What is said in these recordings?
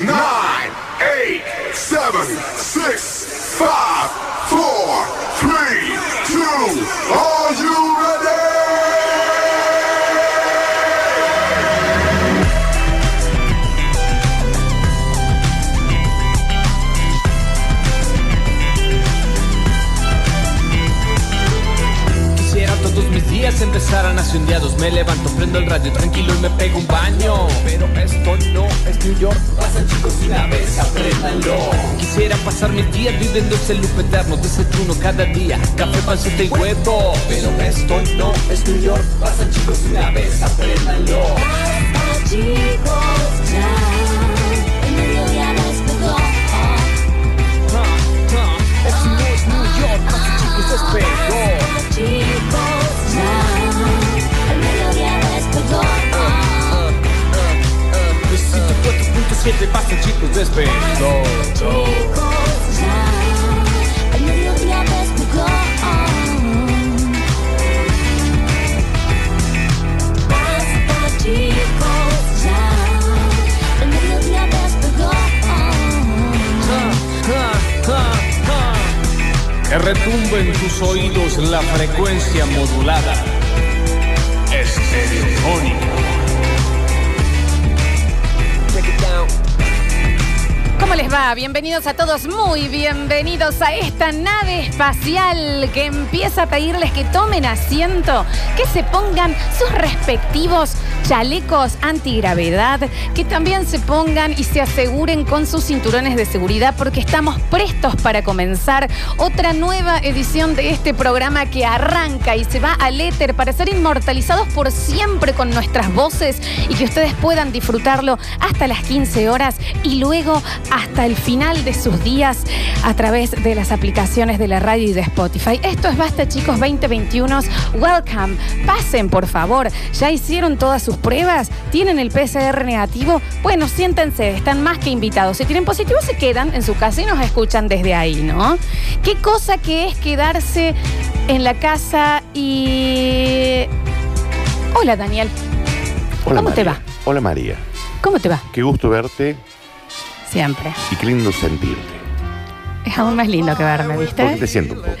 nine, eight, seven, six, five, four, three, two. Are empezaran así un día Me levanto, prendo el radio tranquilo y me pego un baño. Pero esto no es New York. Pasan chicos una vez, apréndanlo. Quisiera pasar mis días viviendo ese loop eterno Desayuno cada día, café, panceta y huevo. Pero esto no es New York. Pasan chicos una vez, apréndanlo ya, el mediodía despegó. Que retumbe en tus oídos la frecuencia modulada. Estereofónica. ¿Cómo les va? Bienvenidos a todos, muy bienvenidos a esta nave espacial que empieza a pedirles que tomen asiento, que se pongan sus respectivos chalecos antigravedad, que también se pongan y se aseguren con sus cinturones de seguridad porque estamos prestos para comenzar otra nueva edición de este programa que arranca y se va al éter para ser inmortalizados por siempre con nuestras voces y que ustedes puedan disfrutarlo hasta las 15 horas y luego hasta el final de sus días a través de las aplicaciones de la radio y de Spotify. Esto es Basta chicos 2021. Welcome. Pasen por favor. Ya hicieron todas sus pruebas. ¿Tienen el PCR negativo? Bueno, siéntense. Están más que invitados. Si tienen positivo se quedan en su casa y nos escuchan desde ahí, ¿no? ¿Qué cosa que es quedarse en la casa y... Hola Daniel. Hola, ¿Cómo te María. va? Hola María, ¿Cómo te va? qué gusto verte Siempre. y qué lindo sentirte. Es aún más lindo que verme, ¿Por qué ¿viste? te siento un poco?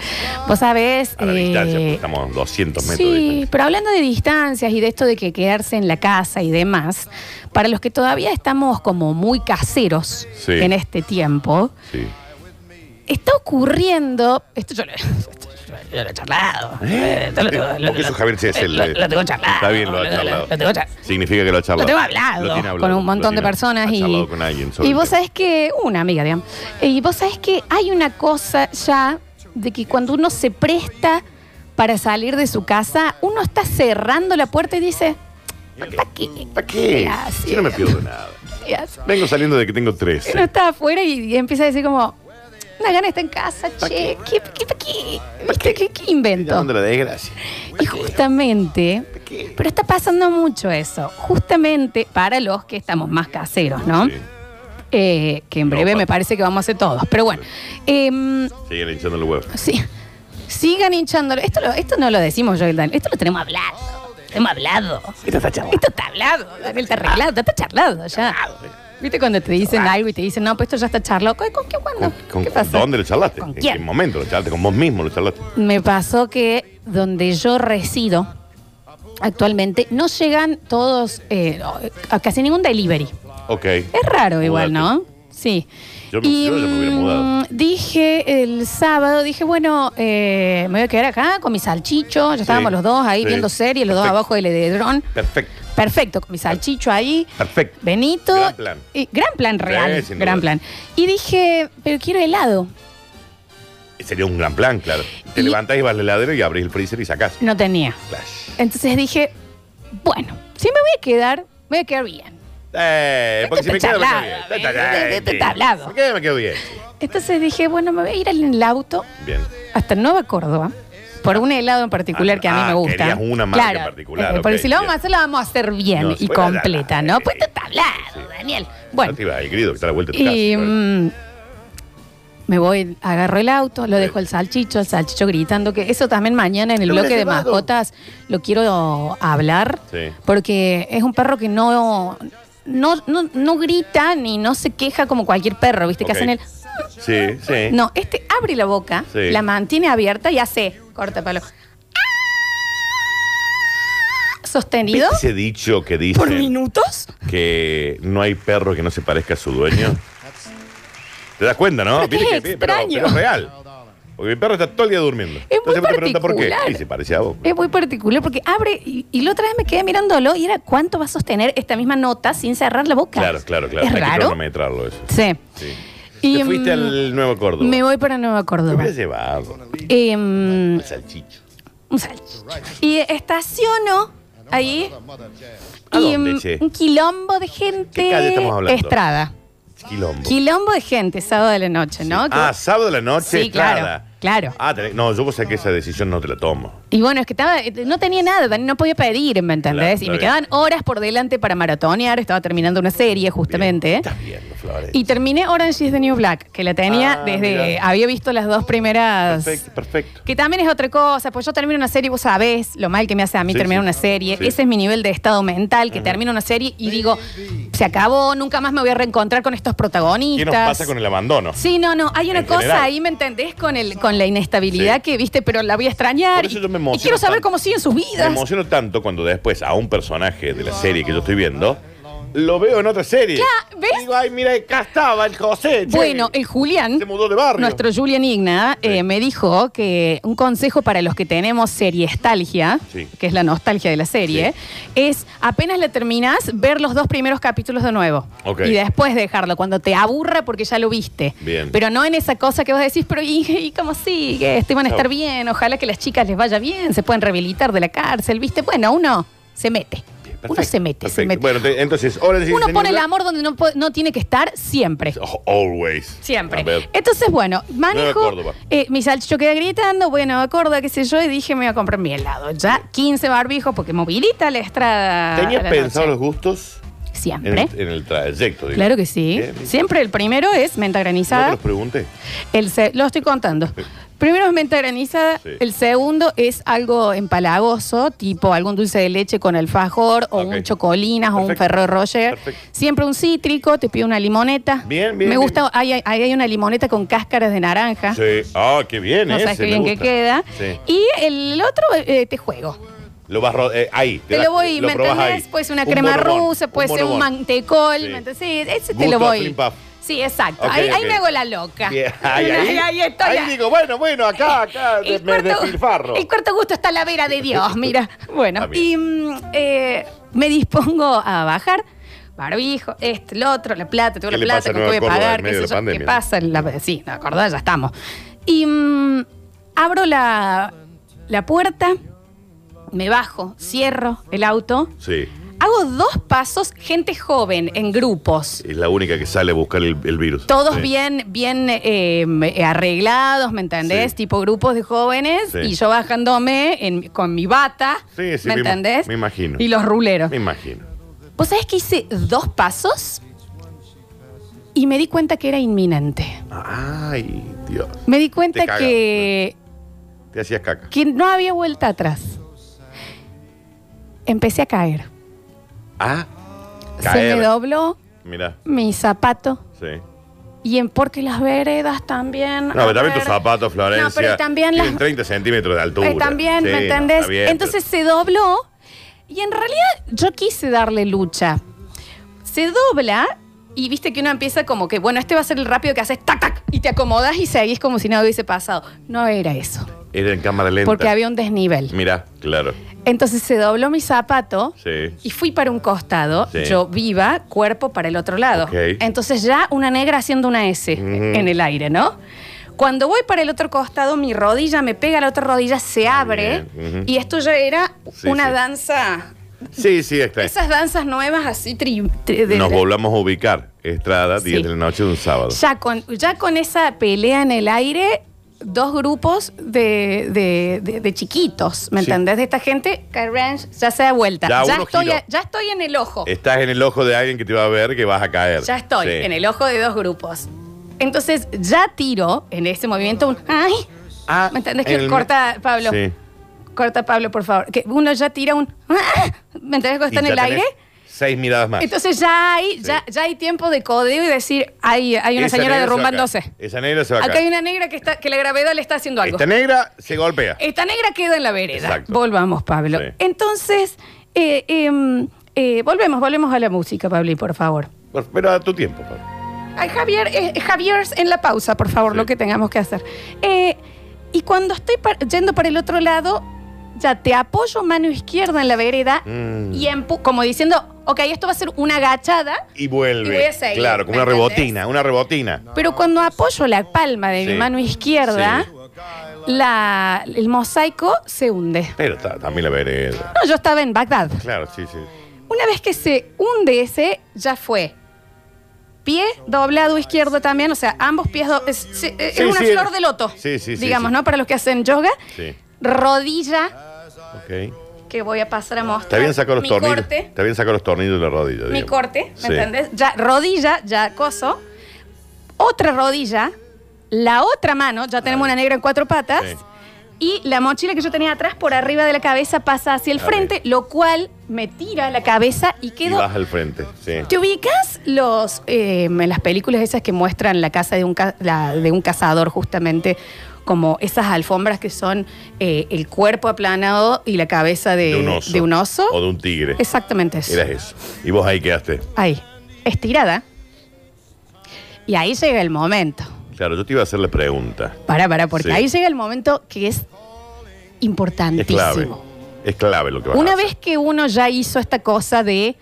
Vos sabés... A la eh, distancia, porque estamos a 200 metros de Sí, distancia. pero hablando de distancias y de esto de que quedarse en la casa y demás, para los que todavía estamos como muy caseros Sí. en este tiempo, Sí. está ocurriendo. Esto yo lo, yo lo he charlado. Porque eso Javier es el... lo- lo tengo charlado. Está bien, lo ha charlado. lo tengo char- Significa que lo ha charlado. Lo tengo hablado, con un montón de personas ha y. charlado con alguien sobre y vos sabés que, una amiga, digamos. Y vos sabés que hay una cosa ya de que cuando uno se presta para salir de su casa, uno está cerrando la puerta y dice. ¿Para qué? ¿Para qué? Gracias. Yo no me pierdo nada. Gracias. Vengo saliendo de que tengo 13. Uno está afuera y empieza a decir como. Una gana está en casa, che. qué? ¿Qué, qué, para qué? ¿Viste? ¿Qué, qué invento? La desgracia. Y justamente, pero está pasando mucho eso, justamente para los que estamos más caseros, ¿no? Sí. Eh, que en No, breve pa- me parece que vamos a hacer todos. Pero bueno, em, Siguen hinchando los huevos. sí, sigan hinchándolo. Esto, lo- esto no lo decimos yo y Daniel, esto lo tenemos hablado. Hemos hablado. Esto está charlando. Esto está hablado, Daniel, está arreglado, está charlado ya. ¿Viste cuando te dicen algo y te dicen, no, pues esto ya está charlado? ¿Con, con qué cuándo? ¿Con. ¿Dónde lo charlaste? ¿Con ¿En quién? qué momento lo charlaste? ¿Con vos mismo lo charlaste? Me pasó que donde yo resido actualmente no llegan todos eh, a casi ningún delivery. Ok. Es raro igual, ¿no? Sí. Yo me- yo ya me hubiera mudado. mm, dije el sábado, dije, bueno, eh, me voy a quedar acá con mi salchicho. Ya estábamos los dos ahí sí. viendo series, los dos abajo del edredón. Perfecto. Perfecto, con mi salchicho ahí. Perfecto. Benito. Gran plan. Y, gran plan real. sin gran duda. plan. Y dije, pero quiero helado. Sería un gran plan, claro. Te Y- levantás y vas al heladero y abrís el freezer y sacás. No tenía. Flash. Entonces dije, bueno, si me voy a quedar, me voy a quedar bien. Eh, porque si me quedo, me quedo charlado, bien. eh, Está- está- eh, eh, está hablado. Me quedo, me quedo bien. Entonces dije, bueno, me voy a ir en el auto Bien. hasta Nueva Córdoba. Por un helado en particular que a mí Ah, me gusta. querías una marca en particular, eh, porque ok, si lo vamos a bien. hacer, la vamos a hacer bien No, y completa, la- ¿no? eh, Pues esto está hablado. Daniel. Bueno. Bueno, te iba ahí, querido, que está a la vuelta de tu y casa. mm, me voy, agarro el auto, lo dejo el salchicho, el salchicho gritando, que eso también mañana en el Lo bloque de llevado. mascotas lo quiero hablar, Sí. porque es un perro que no, no, no, no grita ni no se queja como cualquier perro, ¿viste? Que hacen el. Sí, sí. No, este abre la boca, Sí. la mantiene abierta y hace. Corta palo. Sostenido ¿Viste ese dicho que dice por minutos. que no hay perro que no se parezca a su dueño? ¿Te das cuenta, no? Pero qué Viste que- pero, extraño. pero es real. Porque mi perro está todo el día durmiendo. muy Entonces te pregunta por qué. particular. Y se parece a vos. Es muy particular porque abre y, y la otra vez me quedé mirándolo y era cuánto va a sostener esta misma nota sin cerrar la boca. Claro, claro, claro. Es Hay que raro. cronometrarlo eso. Sí. Sí. Te fuiste mm, al Nuevo Córdoba. Me voy para Nueva Te Córdoba. hubieras llevado. Em, Un salchicho. un salchicho. Y estaciono ahí. ¿A y dónde, em, che? un quilombo de gente. ¿Qué calle estamos hablando? Estrada. Quilombo. Quilombo de gente, sábado de la noche, ¿no? Que- Ah, sábado de la noche. Sí, claro, claro. Ah, tenés- no, yo sé que esa decisión no te la tomo. Y bueno, es que estaba, eh, no tenía nada, no podía pedir, ¿me entendés? Claro, y me bien. quedaban horas por delante para maratonear, estaba terminando una serie justamente. Bien. Estás viendo, Flores. Y terminé Orange is the New Black, que la tenía Ah, desde. mirá. Había visto las dos primeras. Perfecto, perfecto. Que también es otra cosa, pues yo termino una serie, vos sabés lo mal que me hace a mí Sí, terminar sí. una serie. Sí. Ese es mi nivel de estado mental, que termino una serie y digo, se acabó, nunca más me voy a reencontrar con estos protagonistas. ¿Qué nos pasa con el abandono? Sí, no, no. Hay una En cosa general. ahí, ¿me entendés? Con el, con la inestabilidad Sí. que viste, pero la voy a extrañar. Por eso yo me y quiero saber tanto. cómo siguen sus Me vidas. emociono tanto cuando después a un personaje de la serie que yo estoy viendo lo veo en otra serie. Claro, ¿ves? Digo, ay, mira, acá estaba el José. che. Bueno, el Julián, Se mudó de barrio. nuestro Julian Igna, Sí. eh, me dijo que un consejo para los que tenemos seriestalgia, Sí. que es la nostalgia de la serie, es apenas la terminas, ver los dos primeros capítulos de nuevo. Ok. Y después dejarlo, cuando te aburra porque ya lo viste. Bien. Pero no en esa cosa que vos decís, pero ¿y, y cómo sigue? Este van a estar Claro. bien, ojalá que las chicas les vaya bien, se pueden rehabilitar de la cárcel, ¿viste? Bueno, uno se mete. Uno se mete, se mete. Bueno, te- entonces, Orange uno pone el amor donde no, po- no tiene que estar siempre. Oh, always. Siempre. A ver. Entonces, bueno, Nueva manejo. Córdoba. eh, mi salchicho queda gritando, bueno, acorda, qué sé yo, y dije, me voy a comprar mi helado. Ya 15 barbijos, porque movilita la estrada. ¿Tenías a la pensado los gustos? En Siempre. el, en el trayecto, digo. Claro que sí. Bien. Siempre el primero es menta ¿No te granizada. los pregunté? El se- lo estoy contando. Primero es menta granizada. Sí. El segundo es algo empalagoso, tipo algún dulce de leche con alfajor, o Ok. un chocolinas, o un Perfecto. ferro roger. Perfecto. Siempre un cítrico, te pido una limoneta. Bien, bien, Me bien. gusta, ahí hay, ahí hay una limoneta con cáscaras de naranja. Sí. Ah, qué bien, No sabes qué bien que queda. Y el otro, eh, te juego. Lo vas ro- eh, ahí. Te das- lo voy, ¿me probás entendés? ahí. Puede ser una Un crema rusa, puede ser un mantecol. Sí. ¿me entendés? Sí, ese te Gusto lo a voy. Sí, exacto. Ok, ahí, ahí ok. me hago la loca. Bien, ahí, ahí, Ahí estoy. ahí digo, bueno, bueno, acá, acá, de- me cuarto, despilfarro. el cuarto gusto está a la vera de Dios, mira. Bueno, Está y mm, eh, me dispongo a bajar. Barbijo, este, el otro, la plata, tengo ¿Qué la le plata, pasa a Nueva voy a Córdoba pagar, qué medio sé de la yo, pandemia? qué pasa. La- sí, ¿de acordás? Ya estamos. Y mm, abro la, la puerta, me bajo, cierro el auto, Sí, hago dos pasos, gente joven, en grupos. es la única que sale a buscar el, el virus. Todos Sí. bien, bien eh, arreglados, ¿me entendés? Sí. Tipo grupos de jóvenes Sí. y yo bajándome en- con mi bata, Sí, sí, ¿me me ima- entendés? me imagino. Y los ruleros. Me imagino. ¿Vos sabés que hice dos pasos? Y me di cuenta que era inminente. Ay, Dios. Me di cuenta que, Te hacías caca. que no había vuelta atrás. Empecé a caer. Ah, Se caer. me dobló Mira, mi zapato. sí. Y en porque las veredas también. No, a pero también ver. tus zapatos, Florencia. No, pero también tienen las- 30 centímetros de altura. Eh, también, Sí, ¿me no, entendés? está bien, Entonces se dobló y en realidad yo quise darle lucha. Se dobla y viste que uno empieza como que, bueno, este va a ser el rápido que haces tac, tac, y te acomodas y seguís como si nada hubiese pasado. No era eso, Era en cámara lenta. porque había un desnivel. Mira, claro. Entonces se dobló mi zapato Sí. y fui para un costado, Sí. yo viva, cuerpo para el otro lado. Ok. Entonces ya una negra haciendo una S Ujú. en el aire, ¿no? Cuando voy para el otro costado, mi rodilla me pega a la otra rodilla, se abre bien, ujú. y esto ya era Sí, una sí. danza, Sí, sí, está. esas danzas nuevas así tri- tri- de- Nos volvamos a ubicar. Estrada, 10 Sí. de la noche de un sábado. ya con ya con esa pelea en el aire. Dos grupos de, de- de- de chiquitos, ¿me Sí. entendés? De esta gente que range ya se da vuelta. Ya Ya, uno estoy, giró. ya estoy en el ojo. Estás en el ojo de alguien que te va a ver que vas a caer. Ya estoy Sí. en el ojo de dos grupos. Entonces ya tiro en ese movimiento un ¡ay! Ah, ¿Me entendés? en Que el- corta, Pablo. Sí. Corta, Pablo, por favor. Que uno ya tira un ¡ah! ¿Me entendés cuando está Y en ya el tenés- aire? Seis miradas más. Entonces ya hay, ya, ya hay tiempo de codeo y decir, hay, hay una Esa señora negra se va a derrumbándose. Esa negra se va a Acá caer. hay una negra que está, que la gravedad le está haciendo algo. Esta negra se golpea. Esta negra queda en la vereda. Exacto. Volvamos, Pablo. Sí. Entonces, eh, em, eh, volvemos, volvemos a la música, Pablo, por favor. Pero a tu tiempo, Pablo. Ay, Javier, eh, Javier, en la pausa, por favor, Sí. lo que tengamos que hacer. Y cuando estoy yendo para el otro lado, ya te apoyo mano izquierda en la vereda Mm. y empu como diciendo, ok, esto va a ser una agachada, Y vuelve. Y voy a seguir, claro, como ¿me una entendés? rebotina, una rebotina. pero cuando apoyo la palma de mi mano izquierda, la, el mosaico se hunde. Pero ta- también la vereda. No, yo estaba en Bagdad. Claro, sí, sí. Una vez que se hunde ese, ya fue. Pie doblado izquierdo también, o sea, ambos pies es, es Sí, una sí, flor de loto. Sí, sí, sí, Digamos. ¿no? Para los que hacen yoga. Sí. Rodilla, Ok. que voy a pasar a mostrar. Está bien sacar los Mi tornillos. corte. Está bien sacar los tornillos de la rodilla. Mi digamos. corte, ¿me Sí. entendés? Ya, rodilla, ya coso. Otra rodilla. La otra mano, ya tenemos una negra en cuatro patas. Sí. Y la mochila que yo tenía atrás por arriba de la cabeza pasa hacia el frente, lo cual me tira la cabeza y Y quedo vas al frente. Sí. ¿Te ubicas los eh, en las películas esas que muestran la casa de un, ca- la- de un cazador justamente como esas alfombras que son eh, el cuerpo aplanado y la cabeza de, De un oso. de un oso? O de un tigre. Exactamente eso. Eras eso. Y vos ahí quedaste. Ahí, estirada. Y ahí llega el momento. Claro, yo te iba a hacer la pregunta. Para, para, porque Sí. ahí llega el momento que es Es importantísimo. clave. Es clave lo que vas a Una vez que uno ya hizo esta cosa de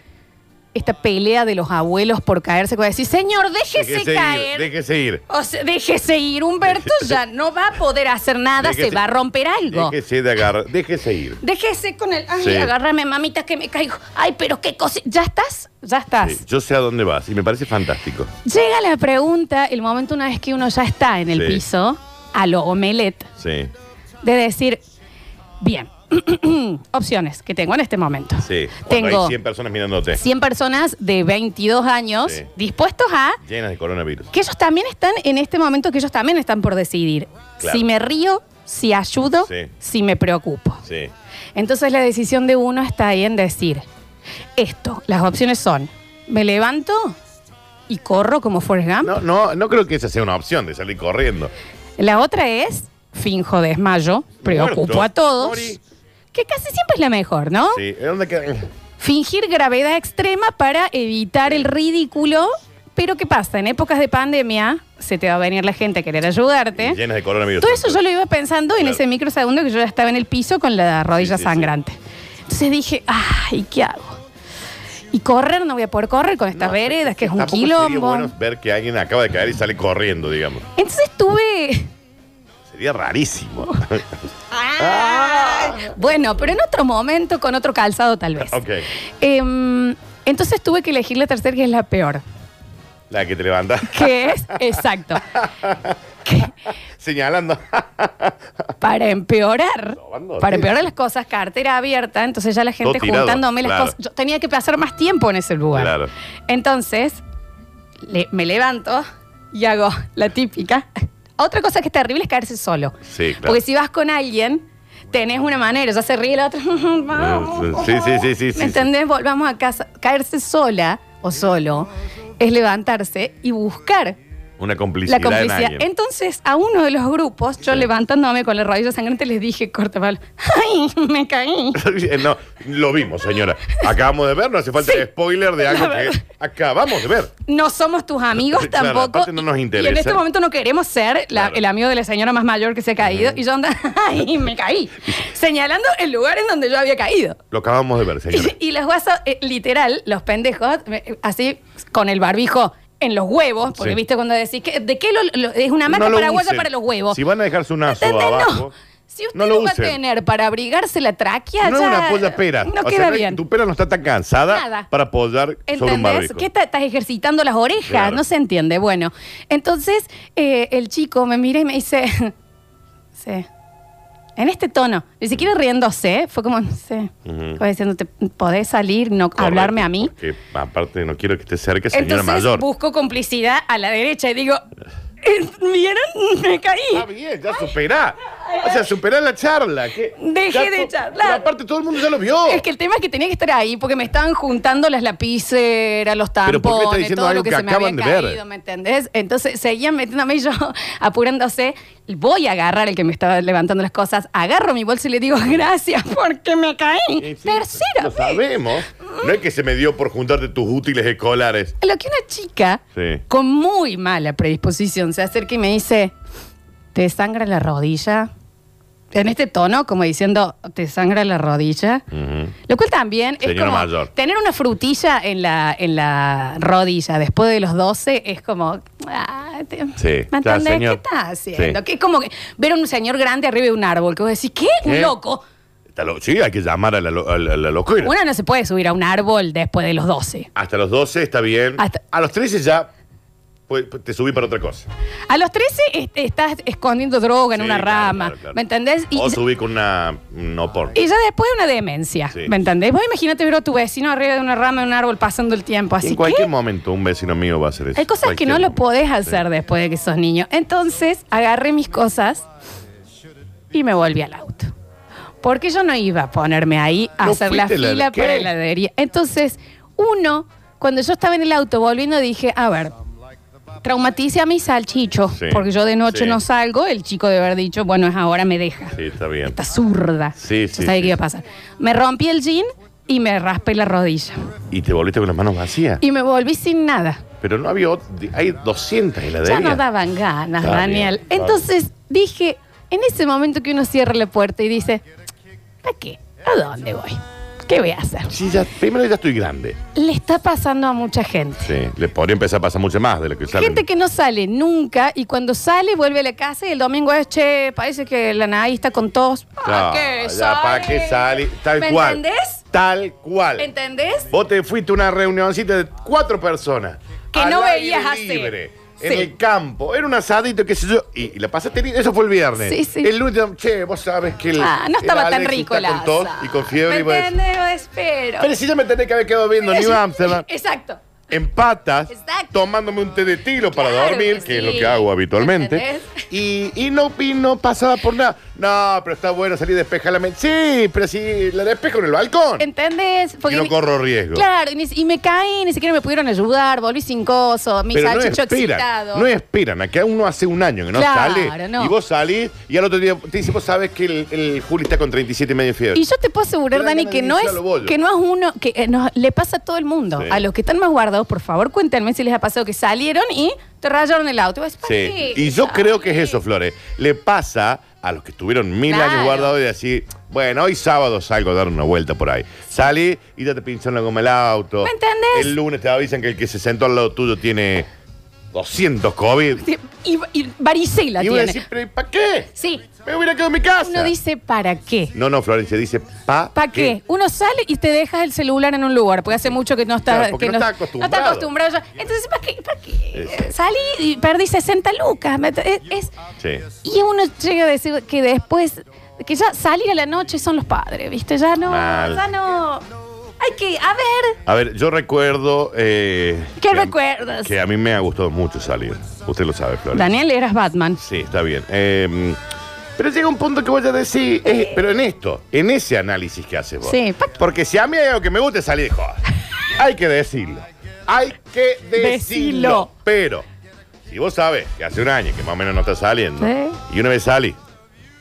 esta pelea de los abuelos por caerse, como decir, señor, déjese, Déjese caer. ir. Déjese ir. O sea, déjese ir, Humberto ya no va a poder hacer nada, Déjese- se va a romper algo. Déjese de agarrar. Déjese ir. Déjese con el, ay, Sí. agárrame, mamita, que me caigo. Ay, pero qué cosa. ¿Ya estás? Ya estás. Sí, yo sé a dónde vas y me parece fantástico. Llega la pregunta, el momento una vez que uno ya está en el Sí. piso, a lo omelette, Sí, de decir, bien, opciones que tengo en este momento. sí. Cuando Tengo hay 100 personas mirándote. 100 personas de 22 años Sí. dispuestos a Llenas de coronavirus. que ellos también están en este momento, que ellos también están por decidir Claro. si me río, si ayudo, Sí. si me preocupo. Sí. Entonces la decisión de uno está ahí en decir, esto, las opciones son, me levanto y corro como Forrest Gump. No, no, no creo que esa sea una opción de salir corriendo. La otra es, finjo desmayo, preocupo Muerto. a todos, Morí. Que casi siempre es la mejor, ¿no? Sí. ¿Es donde queda? Fingir gravedad extrema para evitar el ridículo. Pero ¿qué pasa? En épocas de pandemia se te va a venir la gente a querer ayudarte. Llenas de coronavirus. Todo eso yo lo iba pensando en Claro. ese microsegundo que yo ya estaba en el piso con la rodilla Sí, sí, sangrante. Entonces dije, ay, ¿qué hago? Y correr, no voy a poder correr con estas No, veredas, que es un tampoco Sería quilombo. bueno ver que alguien acaba de caer y sale corriendo, digamos. Entonces estuve... Sería rarísimo. Ah. Bueno, pero en otro momento, con otro calzado tal vez. ok. Em, entonces tuve que elegir la tercera, que es la peor. La que te levanta Que es, exacto, señalando. para empeorar, Robando. para empeorar las cosas, cartera abierta, entonces ya la gente tirado, juntándome las claro. cosas. Yo tenía que pasar más tiempo en ese lugar. Claro. Entonces, le- me levanto y hago la típica. Otra cosa que es terrible es caerse solo. Sí, claro. Porque si vas con alguien, tenés una manera, ya se ríe la otra. Vamos. Sí, sí, sí, sí, sí, ¿Me entendés? Volvamos a casa. Caerse sola o solo es levantarse y buscar Una complicidad, la complicidad. en. Entonces, a uno de los grupos, yo levantándome con la rodilla sangrante, les dije, corta. ¡Ay, me caí! no, lo vimos, señora. Acabamos de ver, no hace falta Sí. spoiler de algo La que verdad. acabamos de ver. No somos tus amigos Claro, tampoco. aparte no nos Y- interesa. Y en este momento no queremos ser la- Claro. el amigo de la señora más mayor que se ha caído. Y yo anda, ¡ay, me caí! Señalando el lugar en donde yo había caído. Lo acabamos de ver, señora. Y los guasos, eh, literal, los pendejos, eh, así con el barbijo en los huevos, porque Sí. viste cuando decís que de qué lo, lo- es una marca lo paraguaya usen. para los huevos. Si van a dejarse un aso ¿Entendés? abajo. No. Si usted no lo, lo va a usen. tener para abrigarse la tráquea, No es ya una polla pera. No O sea, queda no bien. Tu pera no está tan cansada Nada. para apoyar sobre un ¿Entendés? barbijo. ¿Qué estás ejercitando las orejas? Claro. No se entiende. Bueno, entonces eh, el chico me mira y me dice, sí, en este tono, ni siquiera riéndose, fue como, sí, Ujú. como diciéndote, ¿podés salir, no Correcto, hablarme a mí? Porque aparte no quiero que esté cerca, señora Entonces mayor. busco complicidad a la derecha y digo, Eh, ¿Vieron? Me caí. Está bien, ya superá. O sea, superá la charla. que- Dejé ya de to- charlar. Pero aparte todo el mundo ya lo vio. Es que el tema es que tenía que estar ahí porque me estaban juntando las lapiceras, los Pero ¿por qué me está tampones, diciendo todo algo lo que, que se me había de ver? caído, ¿me entendés? Entonces seguían metiéndome y yo apurándose. Voy a agarrar el que me estaba levantando las cosas, agarro mi bolsa y le digo gracias porque me caí. Y sí, Tercera Lo vez. sabemos. No es que se me dio por juntarte tus útiles escolares. Lo que una chica Sí. con muy mala predisposición se acerca y me dice, ¿te sangra la rodilla? En este tono, como diciendo, ¿te sangra la rodilla? Ujú. Lo cual también es Señora como mayor. tener una frutilla en la, en la rodilla después de los 12 es como... ah, te- Sí, ¿Me ya, entendés? ¿Qué señor. estás haciendo? Sí. Que es como que ver a un señor grande arriba de un árbol, que vos decís, ¿qué? Un ¿Qué? loco. Está lo- sí, hay que llamar a la, lo- a la- a la locura. Uno no se puede subir a un árbol después de los 12. Hasta los 12 está bien. Hasta- A los 13 ya pues, te subí para otra cosa. A los 13 est- estás escondiendo droga en Sí, una claro, rama, claro, claro. ¿me entendés? Y, o subí con una no porno. y ya después una demencia, Sí. ¿me entendés? Vos imagínate ver a tu vecino arriba de una rama de un árbol pasando el tiempo, así en cualquier que momento un vecino mío va a hacer eso. hay cosas que Cualquier no lo momento. podés hacer después de que sos niño. Entonces agarré mis cosas y me volví al auto. Porque yo no iba a ponerme ahí a ¿No hacer la fuiste la- fila qué? para la heladería. Entonces, uno, cuando yo estaba en el auto volviendo, dije, a ver, traumatice a mi salchicho, Sí, porque yo de noche sí. no salgo, el chico de haber dicho, bueno, es ahora, me deja. Sí, está bien. Esta zurda. Sí, Yo sí, sabía sí. qué iba a pasar. Me rompí el jean y me raspé la rodilla. Y te volviste con las manos vacías. Y me volví sin nada. Pero no había. ot- Hay 200 heladerías. Ya no daban ganas, Está Daniel. está Entonces dije, en ese momento que uno cierra la puerta y dice, ¿a qué? ¿A dónde voy? ¿Qué voy a hacer? Sí, ya, primero ya estoy grande. Le está pasando a mucha gente. Sí, le podría empezar a pasar mucho más de lo que sale. Gente que no sale nunca y cuando sale vuelve a la casa y el domingo es, che, parece que la nariz está con tos. ¿Para qué ya, ¿Para qué sale? Tal ¿Me cual. entendés? Tal cual. ¿Entendés? Vos te fuiste a una reunioncita de cuatro personas. Que no veías hacer. libre. En el campo. Era un asadito, qué sé yo. Y, y la pasaste. Eso fue el viernes. Sí, sí. El lunes, che, vos sabes que el. Ah, no el estaba tan Alex rico está el con tos asado. y con fiebre. ¿Me y? Yo espero. Pero si ya me tenés que haber quedado viendo New Amsterdam. Exacto. en patas, Exacto. tomándome un té de tilo para Claro dormir, que que es lo sí. que hago habitualmente. ¿Entendés? Y, y no, y no pasaba por nada. No, pero está bueno salir despejar la mente. Sí, pero si la despejo en el balcón. ¿Entendés? y no ni- corro riesgo. Claro, y, ni- y me caí, ni siquiera me pudieron ayudar, volví sin coso, mi pero no salchicho esperan, excitado. no esperan a que uno hace un año que no Claro, sale no. y vos salís y al otro día te dice, vos sabes que el, el Juli está con 37 y medio de fiebre. Y yo te puedo asegurar, Te dan Dani, ganas que de no, es, que no es uno, que eh, no- le pasa a todo el mundo. Sí. A los que están más guardados, por favor, cuéntenme si les ha pasado que salieron y te rayaron el auto. Y vos, ¿para Sí, qué? y yo creo que es eso, Flores. Le pasa a los que estuvieron mil Claro. años guardados y decir, bueno, hoy sábado salgo a dar una vuelta por ahí. Salí y ya te pincharon la goma el auto. ¿Me entendés? El lunes te avisan que el que se sentó al lado tuyo tiene 200 COVID. Y, y varicela y tiene. pero ¿para qué? Sí, Me hubiera quedado en mi casa. uno dice, ¿para qué? No, no, Florencia dice, ¿pa ¿Para qué? Uno sale y te dejas el celular en un lugar, porque hace mucho que no está, Claro, porque que no está acostumbrado. No está acostumbrado ya. Entonces, ¿para qué? ¿Para qué? Salí y perdí 60 lucas. Me- Es, es- Sí. y uno llega a decir que después, que ya salir a la noche son los padres, ¿viste? Ya no, Mal. ya no. Hay que, a ver, A ver, yo recuerdo... eh, ¿qué que a- recuerdas? Que a mí me ha gustado mucho salir. Usted lo sabe, Florencia. Daniel, eras Batman. Sí, está bien. Eh, pero llega un punto que voy a decir, eh, pero en esto, en ese análisis que haces vos. Sí, pa- Porque si a mí hay algo que me gusta es salir de joda. Hay que decirlo. Hay que decirlo. Decilo. Pero, si vos sabes que hace un año que más o menos no está saliendo, Sí. y una vez salí,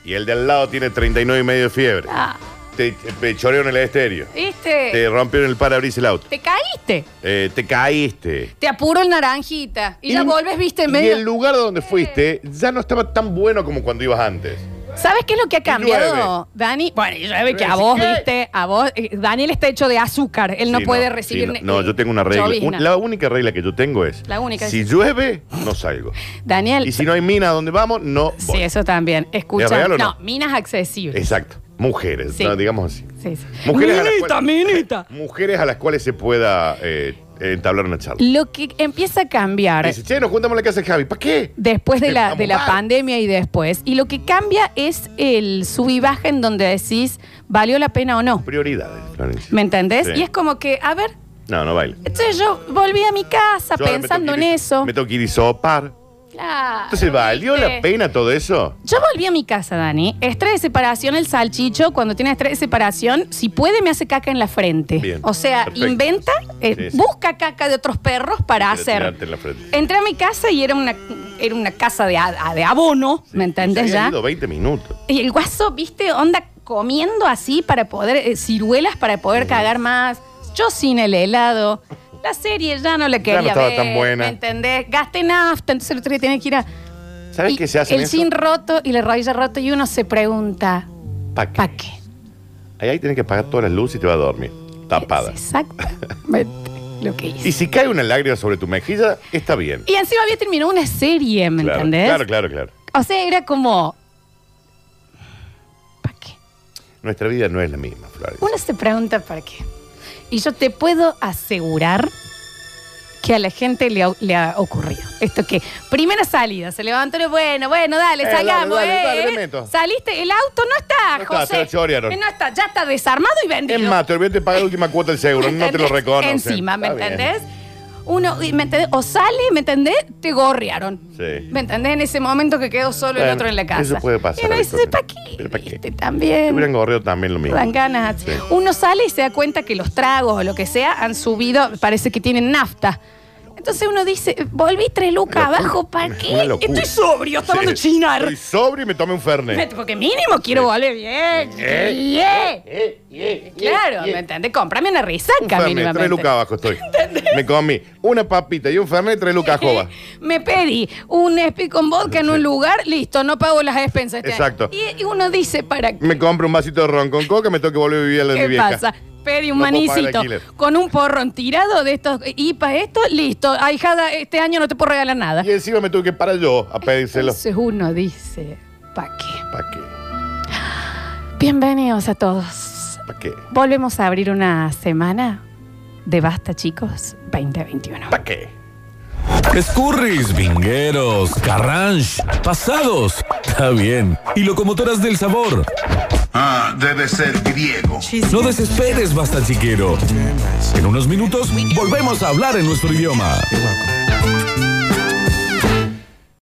y el de al lado tiene 39 y medio de fiebre, Ah, te, te choreó en el estéreo, ¿viste? te rompió en el parabrisas el auto, Te caíste. eh, te caíste. Te apuro el naranjita. Y, ya volves, viste, Y medio. el lugar donde fuiste ya no estaba tan bueno como cuando ibas antes. ¿Sabes qué es lo que ha cambiado. Dani? Bueno, y llueve que a vos, ¿qué? viste, a vos. eh, Daniel está hecho de azúcar. Él no Sí, puede sí, recibir. no, ne- no, eh, yo tengo una regla. llovizna. Un- la única regla que yo tengo es: La única si llueve, no salgo. Daniel. Y si no hay mina donde vamos, no Sí, voy. eso también. Escucha. ¿Es real o no? minas accesibles. Exacto. Mujeres, Sí. no, digamos así. Sí, sí. Mujeres a las minita, cuales- minita. Mujeres a las cuales se pueda eh, entablar una charla. Lo que empieza a cambiar Dice, che, nos juntamos en la casa de Javi. ¿Para qué? después de la, de la pandemia y después, y lo que cambia es el sub y baja en donde decís, ¿valió la pena o no? Prioridades, Florencia. ¿Me entendés? Sí. Y es como que, a ver, No, no baila. entonces yo volví a mi casa Yo ahora me pensando tengo en que ir- eso. Me tengo que ir a sopar. Claro, Entonces, ¿valió ¿viste? la pena todo eso? Yo volví a mi casa, Dani. Estrés de separación, el salchicho, cuando tiene estrés de separación, si puede, me hace caca en la frente. Bien, O sea, perfecto. inventa, eh, Sí, sí. busca caca de otros perros para hacer. tirarte en la frente. Entré a mi casa y era una, era una casa de, a- de abono, ¿me entendés ya? ido 20 minutos. Y el guaso, viste, onda comiendo así para poder, eh, ciruelas para poder cagar más. Yo sin el helado. La serie ya no la quería estaba ver, tan buena. ¿me entendés? Gasté nafta, entonces el otro día tenía que ir a... ¿Sabes qué se hace El eso? sin roto y la rodilla rota y uno se pregunta, ¿Para qué? ¿para qué? Ahí, ahí tienes que apagar todas las luces y te vas a dormir. Tapada. Es exactamente lo que hice. Y si cae una lágrima sobre tu mejilla, está bien. Y encima había terminado una serie, ¿me claro, entendés? Claro, claro, claro. O sea, era como... ¿Para qué? Nuestra vida no es la misma, Florencia. Uno se pregunta para qué. Y yo te puedo asegurar que a la gente le ha, le ha ocurrido. Esto que, primera salida, se levantó y bueno, bueno, dale, Eh, salgamos. dale, dale, eh, dale, eh. me meto. Saliste, el auto no está, No está, José. se lo chorearon. Eh, No está, ya está desarmado y vendido. Es más, te olvidaste de pagar la última cuota del seguro, no te lo ¿Entendés? Encima, ¿me Está bien. entendés? Uno, ¿me entendés? O sale, ¿me entendés? Te gorrearon. Sí. ¿Me entendés? En ese momento que quedó solo el otro en la casa. eso puede pasar, Y uno dice, Victoria. ¿para qué? Pero ¿para qué? Viste, Te También. hubieran gorreado también lo mismo. Dan ganas. Sí. Uno sale y se da cuenta que los tragos o lo que sea han subido, parece que tienen nafta. Entonces uno dice, volví tres lucas Una abajo. ¿para qué? Locura. Estoy sobrio, estaba Sí. chinar. Estoy sobrio y me tomé un fernet. Porque mínimo quiero volver bien. Eh. Eh, eh, Claro, eh, ¿me entiendes? Cómprame una Un risaca fernet, mínimamente. tres lucas abajo estoy. Me comí una papita y un fernet, tres lucas joba. Me pedí un espi con vodka en un lugar, listo, no pago las expensas. este Exacto. Y, y uno dice, ¿para qué? Me compro un vasito de ron con coca, me tengo que volver a vivir a la de mi ¿Qué vieja. pasa? Pedí un No puedo pagar el manicito alquiler. con un porrón tirado de estos IPA, esto, listo. Ahijada, este año no te puedo regalar nada. Y encima me tuve que parar yo a pedírselo. Entonces uno dice, ¿para qué? ¿Para qué? Bienvenidos a todos. ¿Para qué? Volvemos a abrir una semana de Basta, chicos, 2021. ¿Para qué? Escurris, vingueros, carranche, pasados. Está bien. Y locomotoras del sabor. Ah, debe ser griego. No desesperes, basta chiquero. En unos minutos volvemos a hablar en nuestro idioma.